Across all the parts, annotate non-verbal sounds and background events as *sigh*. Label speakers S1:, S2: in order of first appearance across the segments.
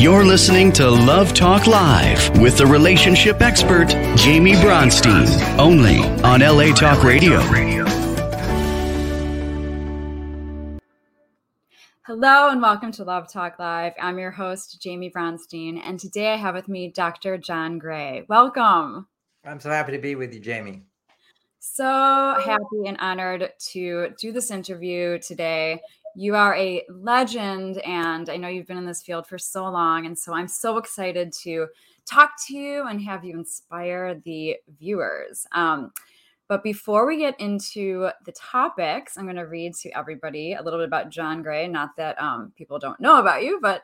S1: You're listening to Love Talk Live with the relationship expert, Jamie Bronstein, only on LA Talk Radio.
S2: Hello and welcome to Love Talk Live. I'm your host, Jamie Bronstein, and today I have with me Dr. John Gray. Welcome.
S3: I'm so happy to be with you, Jamie.
S2: So happy and honored to do this interview today. You are a legend, and I know you've been in this field for so long. And so I'm so excited to talk to you and have you inspire the viewers. Um, but before we get into the topics, I'm going to read to everybody a little bit about John Gray. Not that um, people don't know about you, but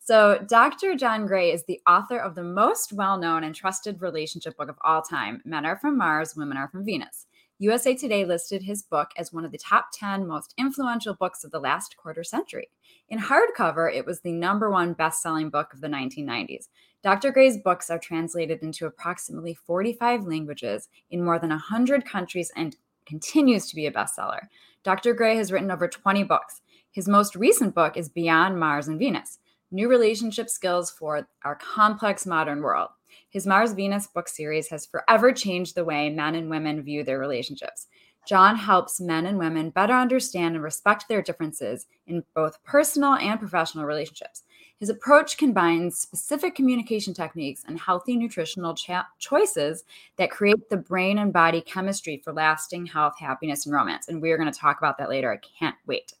S2: so Dr. John Gray is the author of the most well known and trusted relationship book of all time Men Are From Mars, Women Are From Venus. USA Today listed his book as one of the top 10 most influential books of the last quarter century. In hardcover, it was the number one best selling book of the 1990s. Dr. Gray's books are translated into approximately 45 languages in more than 100 countries and continues to be a bestseller. Dr. Gray has written over 20 books. His most recent book is Beyond Mars and Venus New Relationship Skills for Our Complex Modern World. His Mars Venus book series has forever changed the way men and women view their relationships. John helps men and women better understand and respect their differences in both personal and professional relationships. His approach combines specific communication techniques and healthy nutritional choices that create the brain and body chemistry for lasting health, happiness, and romance. And we're going to talk about that later. I can't wait.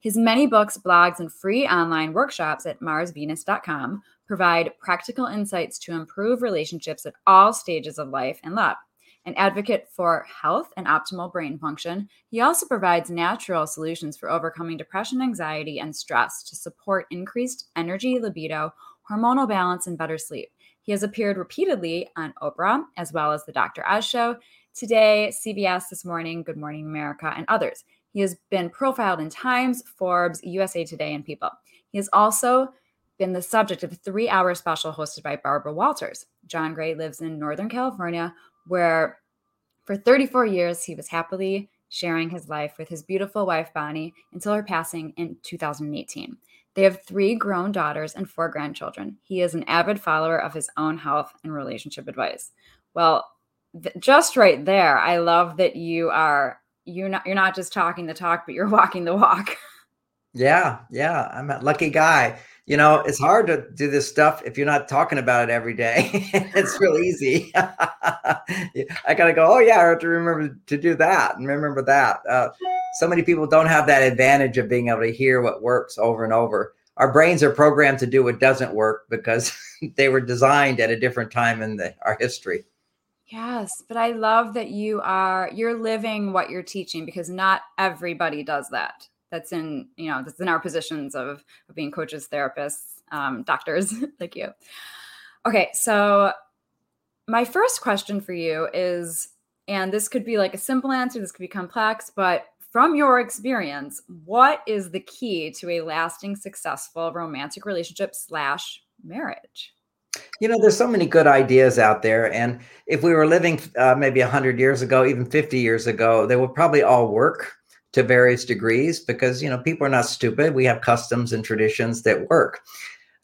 S2: His many books, blogs, and free online workshops at marsvenus.com provide practical insights to improve relationships at all stages of life and love. An advocate for health and optimal brain function, he also provides natural solutions for overcoming depression, anxiety, and stress to support increased energy, libido, hormonal balance, and better sleep. He has appeared repeatedly on Oprah, as well as The Dr. Oz Show, Today, CBS This Morning, Good Morning America, and others. He has been profiled in Times, Forbes, USA Today, and People. He has also been the subject of a three hour special hosted by Barbara Walters. John Gray lives in Northern California, where for 34 years he was happily sharing his life with his beautiful wife, Bonnie, until her passing in 2018. They have three grown daughters and four grandchildren. He is an avid follower of his own health and relationship advice. Well, th- just right there, I love that you are you're not you're not just talking the talk, but you're *laughs* walking the walk.
S3: Yeah, yeah, I'm a lucky guy you know, it's hard to do this stuff if you're not talking about it every day. *laughs* it's real easy. *laughs* I gotta go. Oh yeah, I have to remember to do that and remember that. Uh, so many people don't have that advantage of being able to hear what works over and over. Our brains are programmed to do what doesn't work because *laughs* they were designed at a different time in the, our history.
S2: Yes, but I love that you are you're living what you're teaching because not everybody does that that's in you know that's in our positions of, of being coaches therapists um, doctors *laughs* like you. Okay so my first question for you is and this could be like a simple answer this could be complex but from your experience what is the key to a lasting successful romantic relationship slash marriage?
S3: You know there's so many good ideas out there and if we were living uh, maybe 100 years ago even 50 years ago they would probably all work to various degrees because you know people are not stupid. We have customs and traditions that work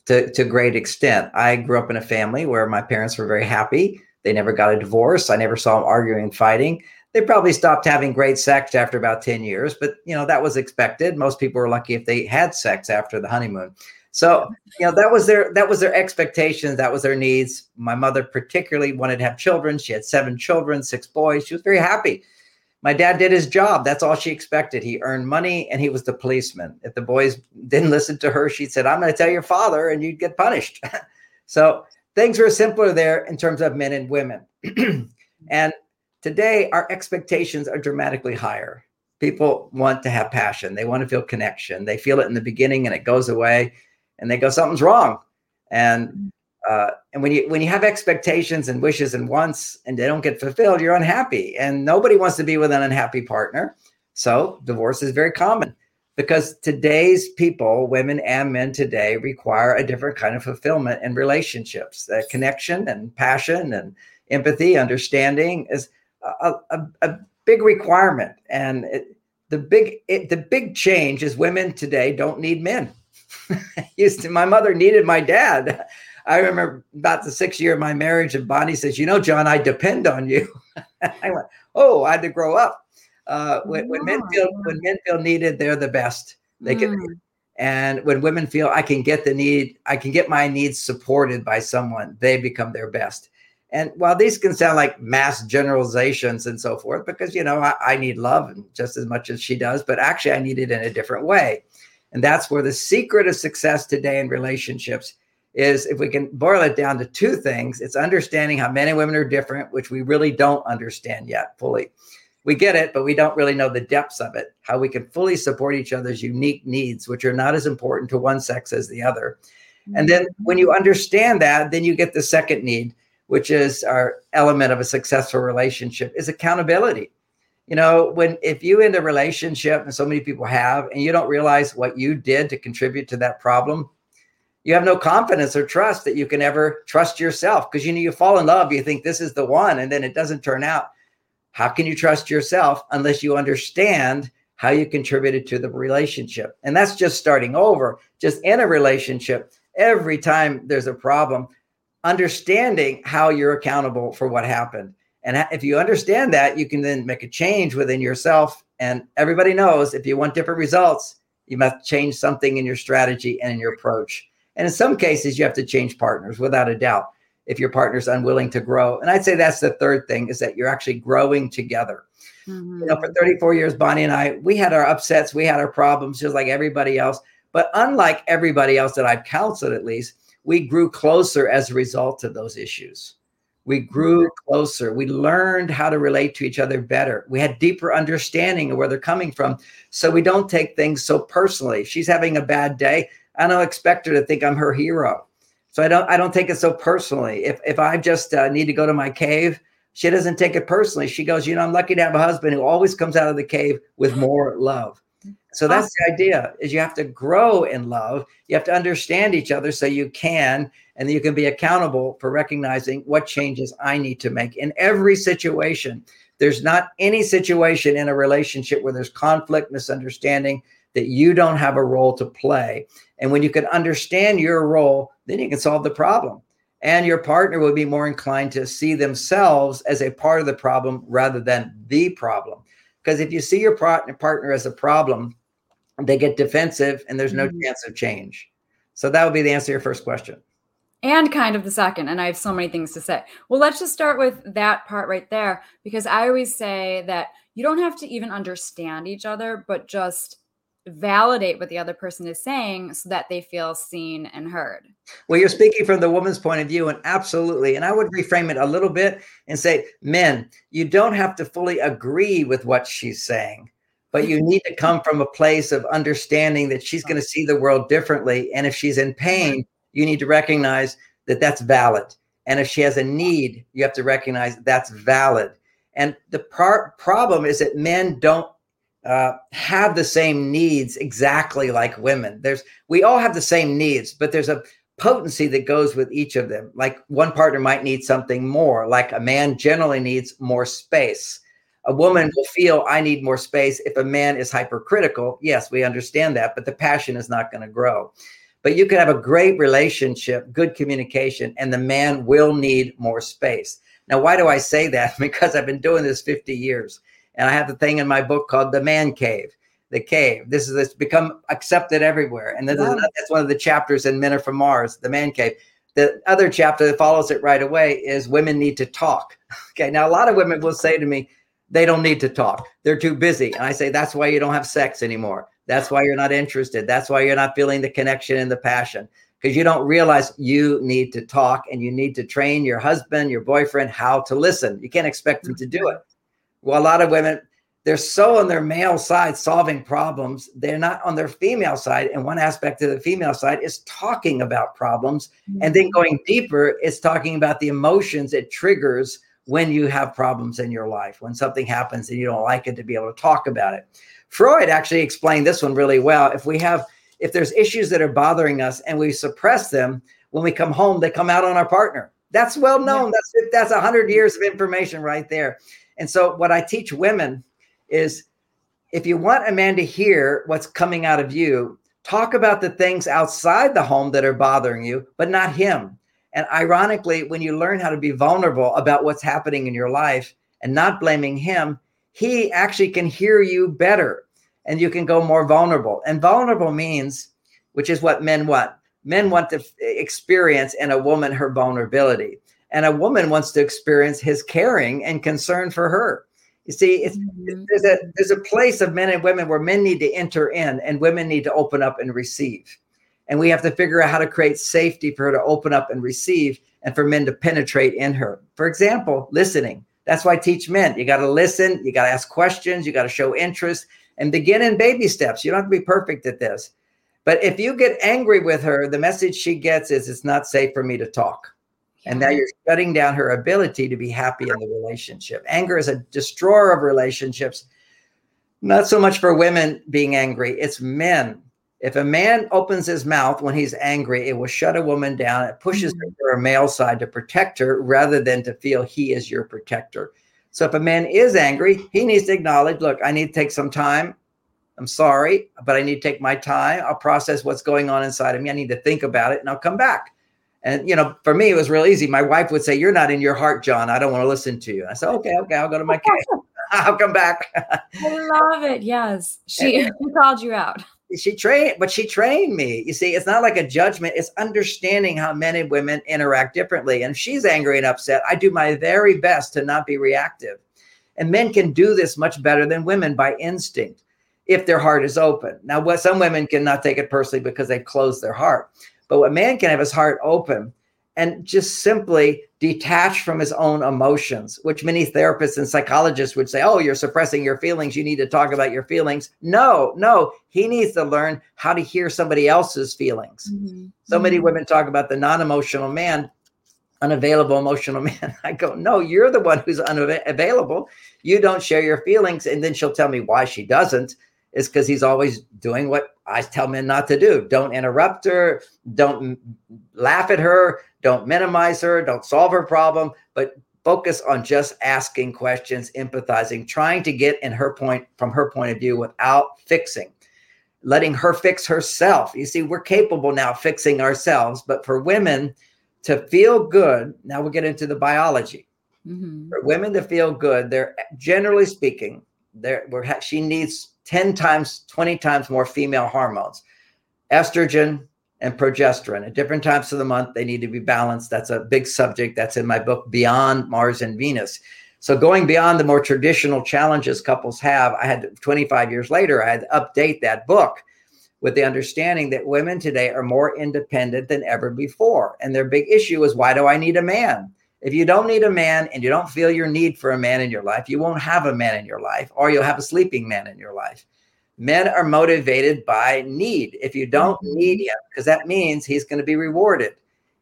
S3: to, to great extent. I grew up in a family where my parents were very happy. They never got a divorce. I never saw them arguing and fighting. They probably stopped having great sex after about 10 years but you know that was expected. Most people were lucky if they had sex after the honeymoon. So you know that was their that was their expectations. That was their needs. My mother particularly wanted to have children. She had seven children six boys. She was very happy my dad did his job. That's all she expected. He earned money and he was the policeman. If the boys didn't listen to her, she said, I'm going to tell your father and you'd get punished. *laughs* so things were simpler there in terms of men and women. *clears throat* and today, our expectations are dramatically higher. People want to have passion, they want to feel connection. They feel it in the beginning and it goes away and they go, something's wrong. And uh, and when you when you have expectations and wishes and wants and they don't get fulfilled you're unhappy. And nobody wants to be with an unhappy partner. So divorce is very common because today's people women and men today require a different kind of fulfillment in relationships. That connection and passion and empathy understanding is a, a, a big requirement. And it, the big it, the big change is women today don't need men. *laughs* Used to, my mother needed my dad. I remember about the sixth year of my marriage, and Bonnie says, "You know, John, I depend on you." *laughs* I went, "Oh, I had to grow up." Uh, when, when men feel when men feel needed, they're the best they can. Mm. And when women feel I can get the need, I can get my needs supported by someone, they become their best. And while these can sound like mass generalizations and so forth, because you know I, I need love just as much as she does, but actually I need it in a different way. And that's where the secret of success today in relationships is if we can boil it down to two things, it's understanding how men and women are different, which we really don't understand yet fully. We get it, but we don't really know the depths of it, how we can fully support each other's unique needs, which are not as important to one sex as the other. And then mm-hmm. when you understand that, then you get the second need, which is our element of a successful relationship, is accountability. You know, when if you in a relationship and so many people have, and you don't realize what you did to contribute to that problem, you have no confidence or trust that you can ever trust yourself because you know you fall in love, you think this is the one, and then it doesn't turn out. How can you trust yourself unless you understand how you contributed to the relationship? And that's just starting over, just in a relationship. Every time there's a problem, understanding how you're accountable for what happened. And if you understand that, you can then make a change within yourself. And everybody knows if you want different results, you must change something in your strategy and in your approach. And in some cases, you have to change partners without a doubt if your partner's unwilling to grow. And I'd say that's the third thing is that you're actually growing together. Mm-hmm. You know, for 34 years, Bonnie and I, we had our upsets, we had our problems just like everybody else. But unlike everybody else that I've counseled, at least, we grew closer as a result of those issues. We grew closer. We learned how to relate to each other better. We had deeper understanding of where they're coming from. So we don't take things so personally. If she's having a bad day. I don't expect her to think I'm her hero. So I don't I don't take it so personally. If if I just uh, need to go to my cave, she doesn't take it personally. She goes, you know, I'm lucky to have a husband who always comes out of the cave with more love. So that's the idea is you have to grow in love. You have to understand each other so you can and you can be accountable for recognizing what changes I need to make in every situation. There's not any situation in a relationship where there's conflict, misunderstanding that you don't have a role to play. And when you can understand your role, then you can solve the problem. And your partner will be more inclined to see themselves as a part of the problem rather than the problem. Because if you see your partner as a problem, they get defensive and there's no mm-hmm. chance of change. So that would be the answer to your first question.
S2: And kind of the second. And I have so many things to say. Well, let's just start with that part right there, because I always say that you don't have to even understand each other, but just validate what the other person is saying so that they feel seen and heard.
S3: Well, you're speaking from the woman's point of view, and absolutely. And I would reframe it a little bit and say, men, you don't have to fully agree with what she's saying, but you need to come from a place of understanding that she's going to see the world differently. And if she's in pain, you need to recognize that that's valid. And if she has a need, you have to recognize that's valid. And the par- problem is that men don't uh, have the same needs exactly like women. There's we all have the same needs, but there's a potency that goes with each of them. Like one partner might need something more, like a man generally needs more space. A woman will feel I need more space if a man is hypercritical. Yes, we understand that, but the passion is not going to grow. But you can have a great relationship, good communication, and the man will need more space. Now, why do I say that? *laughs* Because I've been doing this 50 years. And I have the thing in my book called The Man Cave. The cave. This is it's become accepted everywhere. And wow. that's one of the chapters in Men Are From Mars, The Man Cave. The other chapter that follows it right away is women need to talk. *laughs* Okay. Now a lot of women will say to me, they don't need to talk. They're too busy. And I say, that's why you don't have sex anymore. That's why you're not interested. That's why you're not feeling the connection and the passion because you don't realize you need to talk and you need to train your husband, your boyfriend how to listen. You can't expect them to do it. Well, a lot of women, they're so on their male side solving problems, they're not on their female side. And one aspect of the female side is talking about problems. Mm-hmm. And then going deeper, it's talking about the emotions it triggers when you have problems in your life, when something happens and you don't like it, to be able to talk about it. Freud actually explained this one really well. If we have, if there's issues that are bothering us and we suppress them, when we come home, they come out on our partner. That's well known. Yeah. That's that's a hundred years of information right there. And so, what I teach women is if you want a man to hear what's coming out of you, Talk about the things outside the home that are bothering you, but not him. And ironically, when you learn how to be vulnerable about what's happening in your life and not blaming him, he actually can hear you better and you can go more vulnerable. And vulnerable means, which is what men want. Men want to experience in a woman her vulnerability, and a woman wants to experience his caring and concern for her. You see, mm-hmm. there's a there's a place of men and women where men need to enter in and women need to open up and receive. And we have to figure out how to create safety for her to open up and receive and for men to penetrate in her. For example, listening. That's why I teach men. You got to listen, you got to ask questions, you got to show interest and begin in baby steps. You don't have to be perfect at this. But if you get angry with her, the message she gets is it's not safe for me to talk. And now you're shutting down her ability to be happy in the relationship. Anger is a destroyer of relationships, not so much for women being angry, it's men if a man opens his mouth when he's angry, it will shut a woman down. It pushes mm-hmm. her to her male side to protect her rather than to feel he is your protector. So if a man is angry, he needs to acknowledge, look, I need to take some time. I'm sorry, but I need to take my time. I'll process what's going on inside of me. I need to think about it and I'll come back. And you know, for me, it was real easy. My wife would say, You're not in your heart, John. I don't want to listen to you. I said, Okay, okay, I'll go to my cave. *laughs* *laughs* I'll come back.
S2: I love it. Yes. *laughs* She called you out
S3: she trained, but she trained me. You see, it's not like a judgment, it's understanding how men and women interact differently. And if she's angry and upset, I do my very best to not be reactive. And men can do this much better than women by instinct if their heart is open. Now, what some women cannot take it personally because they close their heart. But what man can have his heart open and just simply detach from his own emotions, which many therapists and psychologists would say, Oh, you're suppressing your feelings. You need to talk about your feelings. No, no, he needs to learn how to hear somebody else's feelings. Mm-hmm. So many mm-hmm. women talk about the non emotional man, unavailable emotional *laughs* man. I go, No, you're the one who's unavailable. You don't share your feelings. And then she'll tell me why she doesn't is because he's always doing what I tell men not to do. Don't interrupt her. Don't laugh at her. Don't minimize her. Don't solve her problem, but focus on just asking questions, empathizing, trying to get in her point from her point of view without fixing, letting her fix herself. You see, we're capable now of fixing ourselves, but for women to feel good, now we'll get into the biology. Mm-hmm. For women to feel good, they're generally speaking, they're, she needs 10 times, 20 times more female hormones, estrogen and progesterone. At different times of the month, they need to be balanced. That's a big subject that's in my book, Beyond Mars and Venus. So going beyond the more traditional challenges couples have, I had 25 years later, I had to update that book with the understanding that women today are more independent than ever before. And their big issue is why do I need a man? If you don't need a man and you don't feel your need for a man in your life, you won't have a man in your life, or you'll have a sleeping man in your life. Men are motivated by need. If you don't mm-hmm. need him, because that means he's going to be rewarded.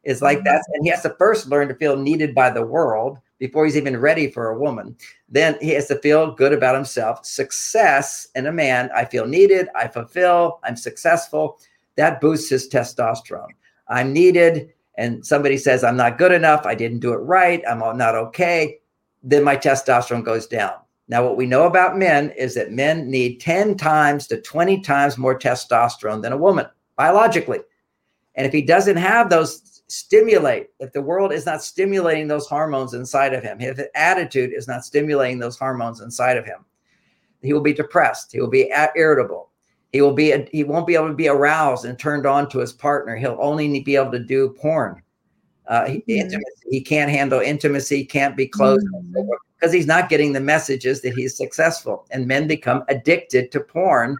S3: It's like mm-hmm. that. And he has to first learn to feel needed by the world before he's even ready for a woman. Then he has to feel good about himself. Success in a man, I feel needed, I fulfill, I'm successful. That boosts his testosterone. I'm needed and somebody says I'm not good enough, I didn't do it right, I'm not okay, then my testosterone goes down. Now, what we know about men is that men need 10 times to 20 times more testosterone than a woman biologically. And if he doesn't have those stimulate, if the world is not stimulating those hormones inside of him, if his attitude is not stimulating those hormones inside of him, he will be depressed, he will be irritable, he will be he won't be able to be aroused and turned on to his partner. He'll only be able to do porn. Uh, he, mm-hmm. intimacy. he can't handle intimacy, can't be close mm-hmm. because he's not getting the messages that he's successful. And men become addicted to porn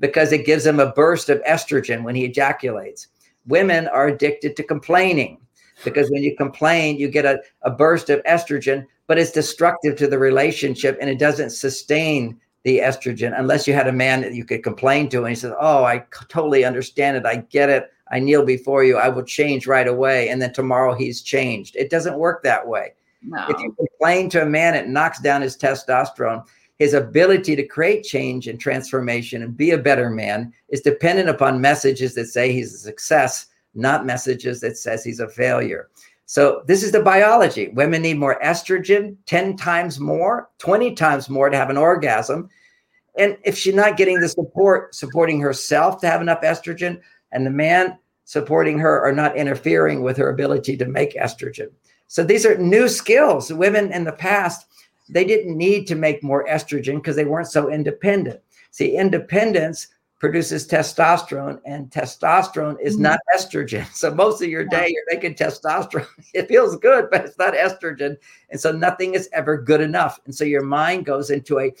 S3: because it gives them a burst of estrogen when he ejaculates. Women are addicted to complaining because when you complain, you get a, a burst of estrogen, but it's destructive to the relationship and it doesn't sustain the estrogen unless you had a man that you could complain to and he says oh i totally understand it. I get it. I kneel before you. I will change right away and then tomorrow he's changed. It doesn't work that way. No. if you complain to a man it knocks down his testosterone. His ability to create change and transformation and be a better man is dependent upon messages that say he's a success not messages that says he's a failure so this is the biology. Women need more estrogen, 10 times more, 20 times more to have an orgasm. and if she's not getting the support, supporting herself to have enough estrogen, and the man supporting her are not interfering with her ability to make estrogen. So these are new skills. Women in the past, they didn't need to make more estrogen because they weren't so independent. See, independence produces testosterone, and testosterone is mm-hmm. not estrogen. *laughs* So most of your day you're making testosterone. *laughs* It feels good, but it's not estrogen. And so nothing is ever good enough. And so your mind goes into a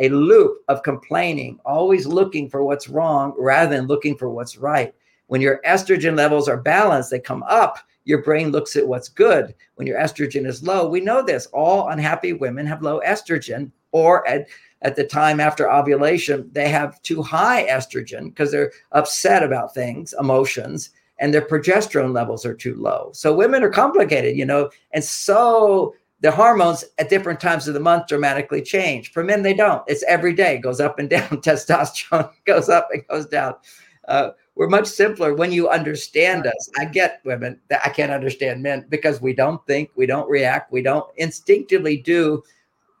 S3: a loop of complaining, always looking for what's wrong rather than looking for what's right. When your estrogen levels are balanced, they come up, your brain looks at what's good. When your estrogen is low, we know this. All unhappy women have low estrogen, or at, at the time after ovulation, they have too high estrogen because they're upset about things, emotions, and their progesterone levels are too low. So women are complicated, you know, and so the hormones at different times of the month dramatically change. For men, they don't. It's every day, it goes up and down. *laughs* Testosterone goes up and goes down. Uh, we're much simpler when you understand us. I get women that I can't understand men because we don't think, we don't react, we don't instinctively do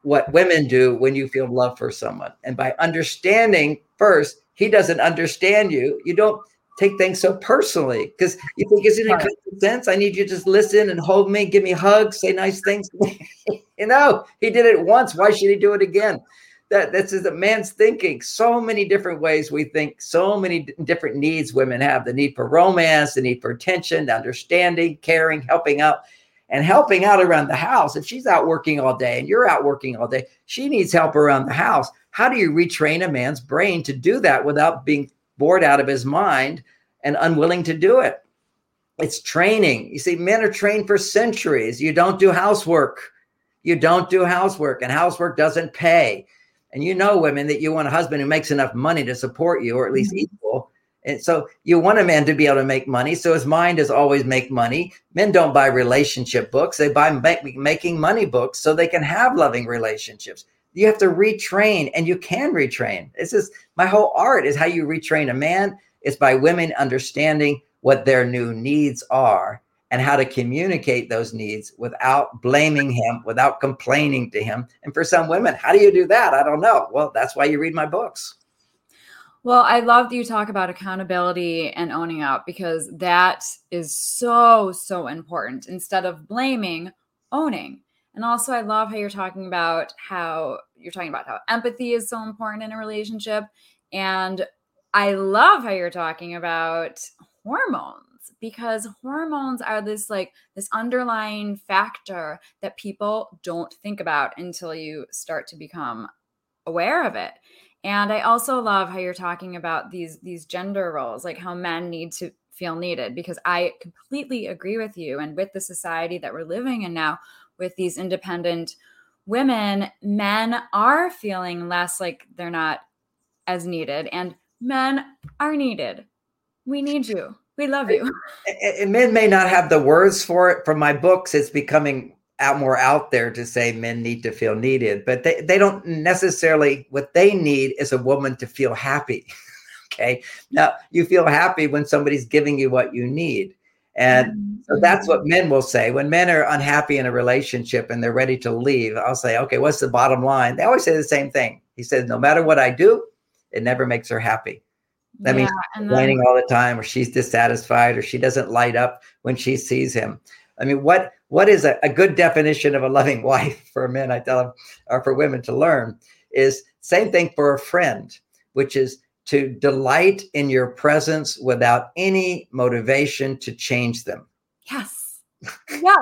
S3: what women do when you feel love for someone. And by understanding first, he doesn't understand you. You don't take things so personally because you think, isn't it common sense? I need you to just listen and hold me, give me hugs, say nice things. *laughs* you know, he did it once. Why should he do it again? That that's a man's thinking. So many different ways we think. So many d- different needs women have: the need for romance, the need for attention, understanding, caring, helping out, and helping out around the house. If she's out working all day and you're out working all day, she needs help around the house. How do you retrain a man's brain to do that without being bored out of his mind and unwilling to do it. It's training. You see, men are trained for centuries. You don't do housework. You don't do housework, and housework doesn't pay. And you know, women, that you want a husband who makes enough money to support you, or at least mm-hmm. equal. And so you want a man to be able to make money. So his mind is always make money. Men don't buy relationship books, they buy make, making money books so they can have loving relationships you have to retrain and you can retrain. This is my whole art is how you retrain a man. It's by women understanding what their new needs are and how to communicate those needs without blaming him, without complaining to him. And for some women, how do you do that? I don't know. Well, that's why you read my books.
S2: Well, I love that you talk about accountability and owning up because that is so, so important. Instead of blaming, owning. And also, I love how you're talking about how you're talking about how empathy is so important in a relationship. And I love how you're talking about hormones because hormones are this like this underlying factor that people don't think about until you start to become aware of it. And I also love how you're talking about these these gender roles, like how men need to feel needed because I completely agree with you and with the society that we're living in now with these independent women, men are feeling less like they're not as needed, and men are needed. We need you. We love you.
S3: And men may not have the words for it. From my books, it's becoming out more out there to say men need to feel needed, but they, they don't necessarily what they need is a woman to feel happy. *laughs* okay. Now you feel happy when somebody's giving you what you need. And mm-hmm. so that's what men will say when men are unhappy in a relationship and they're ready to leave. I'll say, okay, what's the bottom line? They always say the same thing. He says, no matter what I do, it never makes her happy. That yeah, means complaining all the time, or she's dissatisfied, or she doesn't light up when she sees him. I mean, what what is a, a good definition of a loving *laughs* wife for men? I tell them, or for women to learn, is same thing for a friend, which is to delight in your presence without any motivation to change them.
S2: Yes. *laughs* Yeah.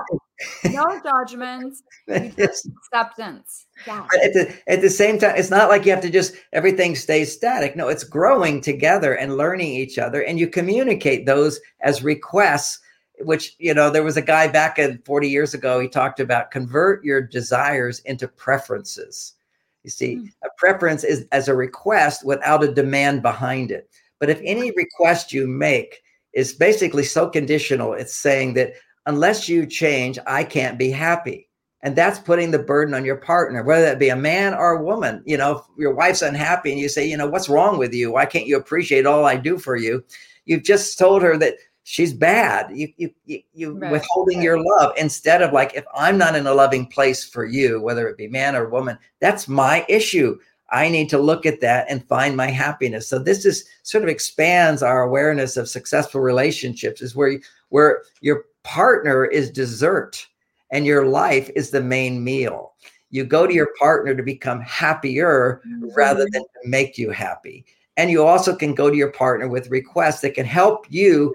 S2: No judgments. *laughs* yes. Acceptance.
S3: Yeah. At the, at the same time, it's not like you have to just everything stays static. No, it's growing together and learning each other. And you communicate those as requests, which, you know, there was a guy back in 40 years ago, he talked about convert your desires into preferences. You see, mm. a preference is as a request without a demand behind it. But if any request you make is basically so conditional, it's saying that unless you change, I can't be happy. And that's putting the burden on your partner, whether that be a man or a woman. You know, if your wife's unhappy and you say, you know, what's wrong with you? Why can't you appreciate all I do for you? You've just told her that she's bad. You you you, you right. withholding your love instead of like if I'm not in a loving place for you, whether it be man or woman, that's my issue. I need to look at that and find my happiness. So this is sort of expands our awareness of successful relationships is where where your partner is dessert and your life is the main meal. You go to your partner to become happier mm-hmm. rather than to make you happy. And you also can go to your partner with requests that can help you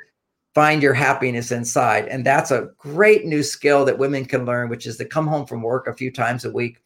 S3: find your happiness inside. And that's a great new skill that women can learn, which is to come home from work a few times a week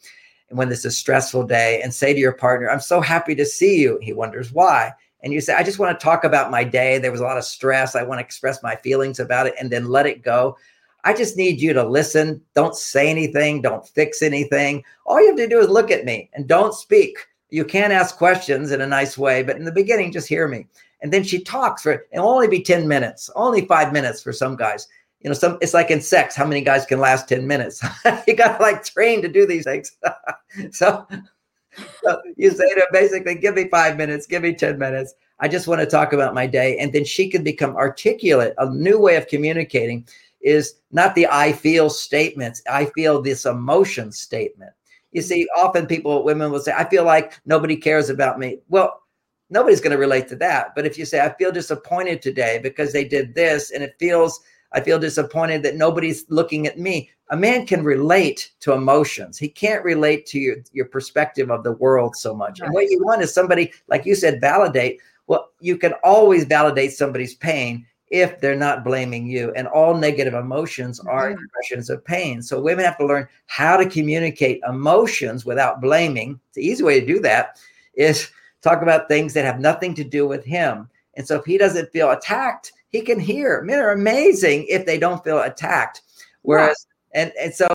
S3: when it's a stressful day and say to your partner, I'm so happy to see you. He wonders why. And you say, I just want to talk about my day. There was a lot of stress. I want to express my feelings about it and then let it go. I just need you to listen. Don't say anything. Don't fix anything. All you have to do is look at me and don't speak. You can ask questions in a nice way, but in the beginning, just hear me. And then she talks for it'll only be 10 minutes, only five minutes for some guys you know, some it's like in sex, how many guys can last 10 minutes? *laughs* you got to like train to do these things. *laughs* so, so you say to basically, give me five minutes, give me 10 minutes. I just want to talk about my day. And then she can become articulate. A new way of communicating is not the I feel statements. I feel this emotion statement. You see, often people, women will say, I feel like nobody cares about me. Well, nobody's going to relate to that. But if you say, I feel disappointed today because they did this and it feels I feel disappointed that nobody's looking at me. A man can relate to emotions. He can't relate to your, your perspective of the world so much. Right. And what you want is somebody, like you said, validate. Well, you can always validate somebody's pain if they're not blaming you. And all negative emotions are mm-hmm. expressions of pain. So women have to learn how to communicate emotions without blaming. The easy way to do that is talk about things that have nothing to do with him. And so if he doesn't feel attacked, he can hear. Men are amazing if they don't feel attacked. Whereas, yeah. and and so,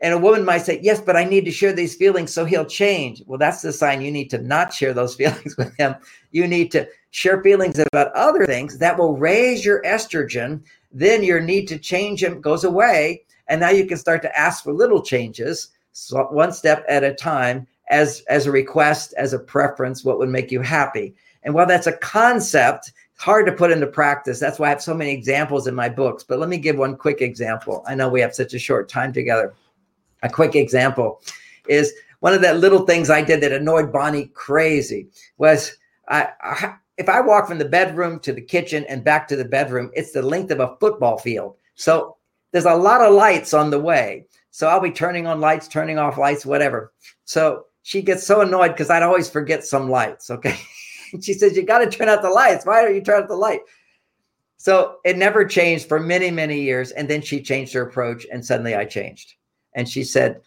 S3: and a woman might say, "Yes, but I need to share these feelings so he'll change." Well, that's the sign you need to not share those *laughs* feelings with him. You need to share feelings about other things that will raise your estrogen. Then your need to change him goes away, and now you can start to ask for little changes, so one step at a time, as as a request, as a preference, what would make you happy. And while that's a concept, hard to put into practice. That's why I have so many examples in my books. But let me give one quick example. I know we have such a short time together. A quick example is one of the little things I did that annoyed Bonnie crazy was I, I if I walk from the bedroom to the kitchen and back to the bedroom, it's the length of a football field. So there's a lot of lights on the way. So I'll be turning on lights, turning off lights, whatever. So she gets so annoyed because I'd always forget some lights. Okay. *laughs* she says, You got to turn out the lights. Why don't you turn out the light? So it never changed for many, many years. And then she changed her approach, and suddenly I changed. And she said,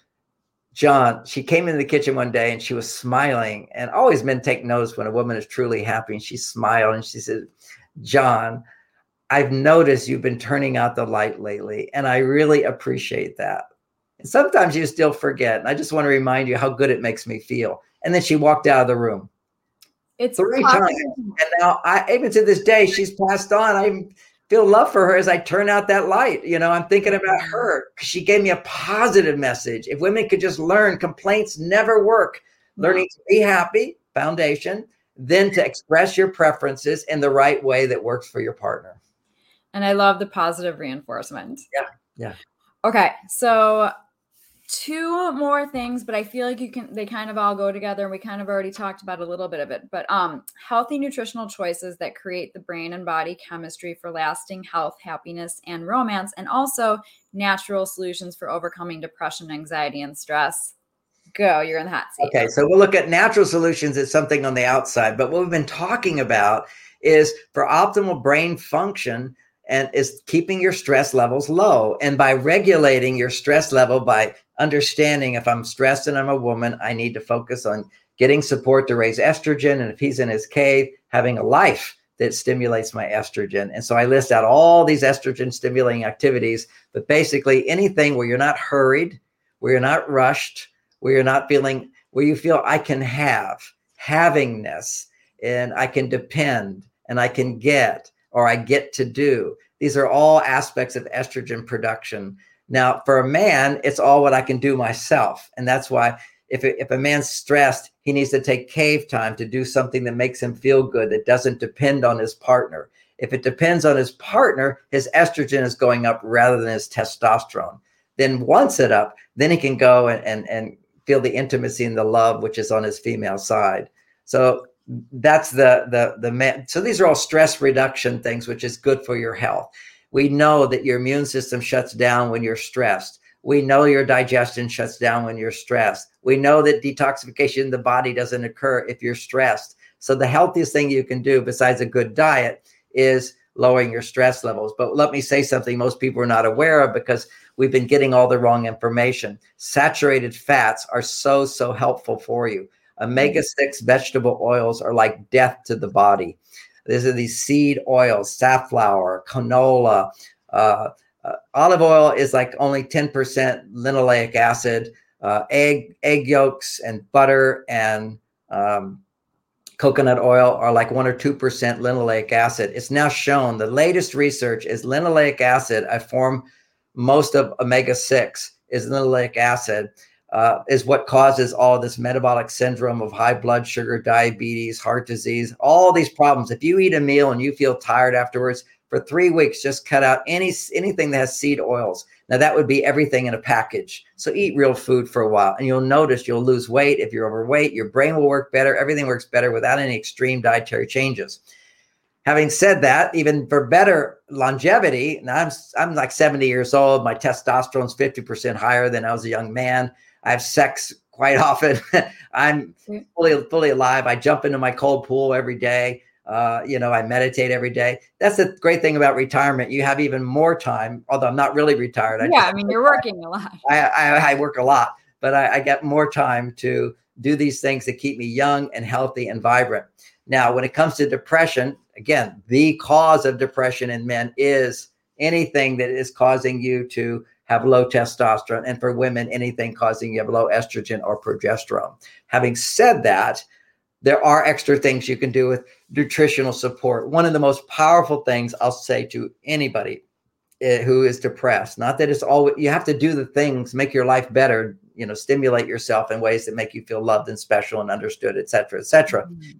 S3: John, she came into the kitchen one day and she was smiling. And always men take notice when a woman is truly happy. And she smiled and she said, John, I've noticed you've been turning out the light lately, and I really appreciate that. And sometimes you still forget. And I just want to remind you how good it makes me feel. And then she walked out of the room.
S2: It's
S3: three times. And now I even to this day, she's passed on. I feel love for her as I turn out that light. You know, I'm thinking about her. She gave me a positive message. If women could just learn, complaints never work. Learning to be happy, foundation, then to express your preferences in the right way that works for your partner.
S2: And I love the positive reinforcement.
S3: Yeah. Yeah.
S2: Okay. So two more things but i feel like you can they kind of all go together and we kind of already talked about a little bit of it but um healthy nutritional choices that create the brain and body chemistry for lasting health happiness and romance and also natural solutions for overcoming depression anxiety and stress go you're in the hot seat
S3: okay so we'll look at natural solutions as something on the outside but what we've been talking about is for optimal brain function and is keeping your stress levels low. And by regulating your stress level, by understanding if I'm stressed and I'm a woman, I need to focus on getting support to raise estrogen. And if he's in his cave, having a life that stimulates my estrogen. And so I list out all these estrogen stimulating activities, but basically anything where you're not hurried, where you're not rushed, where you're not feeling, where you feel I can have, havingness, and I can depend and I can get or I get to do. These are all aspects of estrogen production now, for a man, it's all what I can do myself. And that's why if, if a man's stressed, he needs to take cave time to do something that makes him feel good, that doesn't depend on his partner. If it depends on his partner, his estrogen is going up rather than his testosterone. Then once it up, then he can go and, and, and feel the intimacy and the love which is on his female side. So that's the the the man. So these are all stress reduction things, which is good for your health. We know that your immune system shuts down when you're stressed. We know your digestion shuts down when you're stressed. We know that detoxification in the body doesn't occur if you're stressed. So the healthiest thing you can do besides a good diet is lowering your stress levels. But let me say something most people are not aware of because we've been getting all the wrong information. Saturated fats are so, so helpful for you. Omega 6 vegetable oils are like death to the body. These are these seed oils, safflower, canola. Uh, uh, olive oil is like only 10% linoleic acid. Uh, egg, egg yolks, and butter and um, coconut oil are like one or two percent linoleic acid. It's now shown the latest research is linoleic acid. I form most of omega six is linoleic acid, uh, is what causes all this metabolic syndrome of high blood sugar, diabetes, heart disease, all these problems. If you eat a meal and you feel tired afterwards, for three weeks, just cut out any anything that has seed oils. Now that would be everything in a package. So eat real food for a while, and you'll notice you'll lose weight. If you're overweight, your brain will work better. Everything works better without any extreme dietary changes. Having said that, even for better longevity, now I'm I'm like 70 years old. My testosterone's 50% higher than I was a young man. I have sex quite *laughs* often. I'm fully fully alive. I jump into my cold pool every day. Uh, you know, I meditate every day. That's the great thing about retirement. You have even more time. Although I'm not really retired.
S2: I yeah, I mean, you're working a lot.
S3: I, I, I work a lot, but I, I get more time to do these things that keep me young and healthy and vibrant. Now, when it comes to depression, again, the cause of depression in men is anything that is causing you to have low testosterone, and for women, anything causing you have low estrogen or progesterone. Having said that, there are extra things you can do with nutritional support. One of the most powerful things I'll say to anybody uh, who is depressed, not that it's all you have to do the things, make your life better, you know, stimulate yourself in ways that make you feel loved and special and understood, et cetera, et cetera. Mm-hmm.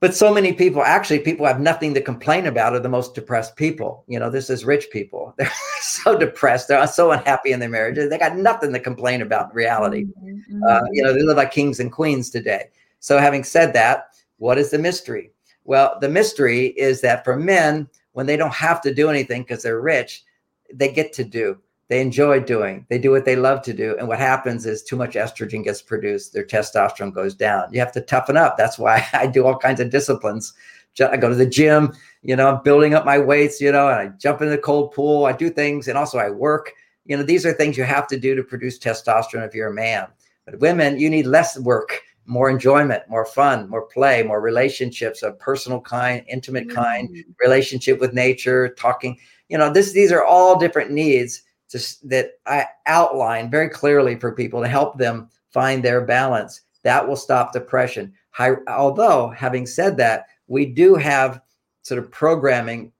S3: But so many people, actually, people have nothing to complain about are the most depressed people. You know, this is rich people. *laughs* They're so depressed. They're so unhappy in their marriages. They got nothing to complain about in reality. Mm-hmm. Uh, you know, they live like kings and queens today. So, having said that, what is the mystery? Well, the mystery is that for men, when they don't have to do anything because they're rich, they get to do. They enjoy doing. They do what they love to do. And what happens is too much estrogen gets produced. Their testosterone goes down. You have to toughen up. That's why *laughs* I do all kinds of disciplines. I go to the gym, you know, I'm building up my weights, you know, and I jump in the cold pool. I do things. And also I work. You know, these are things you have to do to produce testosterone if you're a man. But women, you need less work more enjoyment, more fun, more play, more relationships of personal kind, intimate kind, mm-hmm. relationship with nature, talking. You know, this these are all different needs to, that I outline very clearly for people to help them find their balance. That will stop depression. High, although, having said that, we do have sort of programming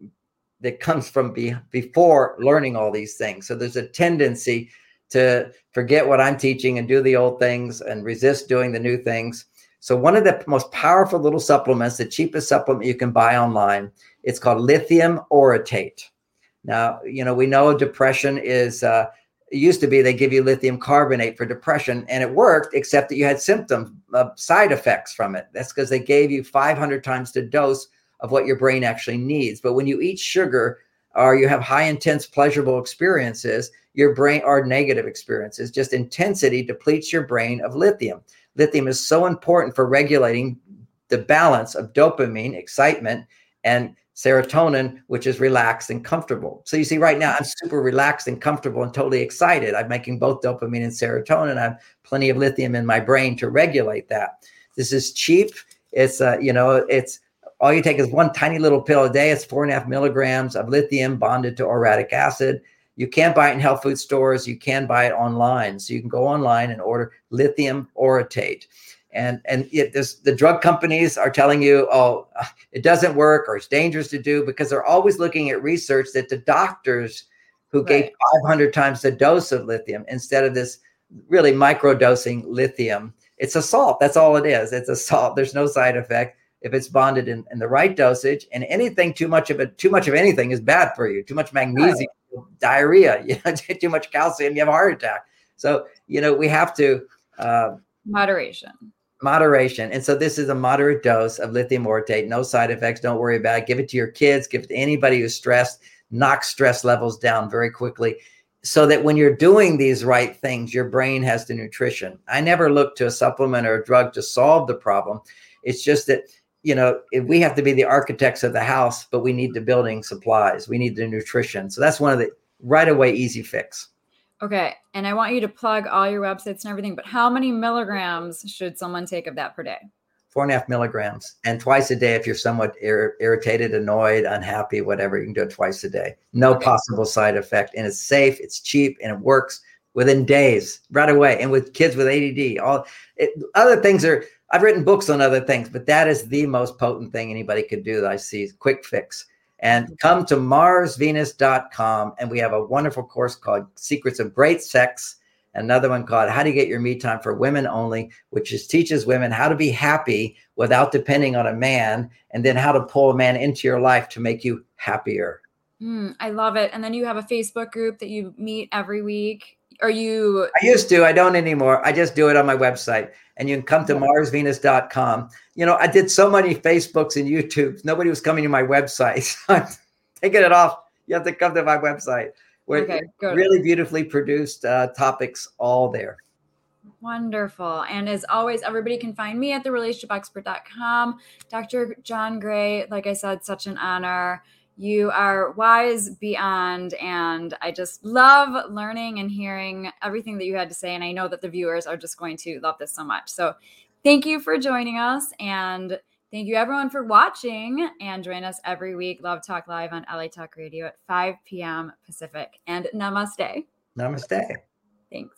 S3: that comes from be, before learning all these things. So there's a tendency to forget what I'm teaching and do the old things and resist doing the new things. So one of the most powerful little supplements, the cheapest supplement you can buy online, it's called lithium orotate. Now, you know, we know depression is uh, it used to be they give you lithium carbonate for depression and it worked except that you had symptoms uh, side effects from it that's because they gave you 500 times the dose of what your brain actually needs but when you eat sugar or you have high intense pleasurable experiences your brain are negative experiences. Just intensity depletes your brain of lithium. Lithium is so important for regulating the balance of dopamine, excitement, and serotonin, which is relaxed and comfortable. So you see, right now I'm super relaxed and comfortable and totally excited. I'm making both dopamine and serotonin. I have plenty of lithium in my brain to regulate that. This is cheap. It's uh, you know, it's all you take is one tiny little pill a day. It's four and a half milligrams of lithium bonded to orotic acid. You can't buy it in health food stores. You can buy it online. So you can go online and order lithium orotate. And and it, this, the drug companies are telling you, oh, it doesn't work or it's dangerous to do because they're always looking at research that the doctors who right. gave 500 times the dose of lithium instead of this really micro dosing lithium. It's a salt. That's all it is. It's a salt. There's no side effect if it's bonded in, in the right dosage. And anything too much of it, too much of anything is bad for you. Too much magnesium, right. diarrhea, *laughs* you know, too much calcium, you have a heart attack. So, you know, we have to Uh,
S2: Moderation.
S3: Moderation. And so this is a moderate dose of lithium orotate, no side effects. Don't worry about it. Give it to your kids, give it to anybody who's stressed, knock stress levels down very quickly so that when you're doing these right things, your brain has the nutrition. I never look to a supplement or a drug to solve the problem. It's just that, you know, we have to be the architects of the house, but we need the building supplies, we need the nutrition. So that's one of the right away easy fix.
S2: Okay. And I want you to plug all your websites and everything, but how many milligrams should someone take of that per day?
S3: Four and a half milligrams. And twice a day, if you're somewhat ir- irritated, annoyed, unhappy, whatever, you can do it twice a day. No okay. possible side effect. And it's safe, it's cheap, and it works within days, right away. And with kids with ADD, all it, other things are, I've written books on other things, but that is the most potent thing anybody could do that I see. Quick fix and come to marsvenus.com and we have a wonderful course called secrets of great sex. Another one called how to get your me time for women only which is teaches women how to be happy without depending on a man and then how to pull a man into your life to make you happier.
S2: Mm, i love it. And then you have a facebook group that you meet every week are you
S3: i used to i don't anymore i just do it on my website and you can come to marsvenus.com you know i did so many facebooks and youtubes nobody was coming to my website *laughs* i'm taking it off you have to come to my website where okay, really beautifully produced uh, topics all there
S2: Wonderful. And as always, everybody can find me at therelationshipexpert.com. Dr. John Gray, like I said, such an honor. You are wise beyond, and I just love learning and hearing everything that you had to say. And I know that the viewers are just going to love this so much. So, thank you for joining us, and thank you everyone for watching. And join us every week, Love Talk Live on LA Talk Radio at 5 p.m. Pacific. And namaste.
S3: Namaste.
S2: Thanks.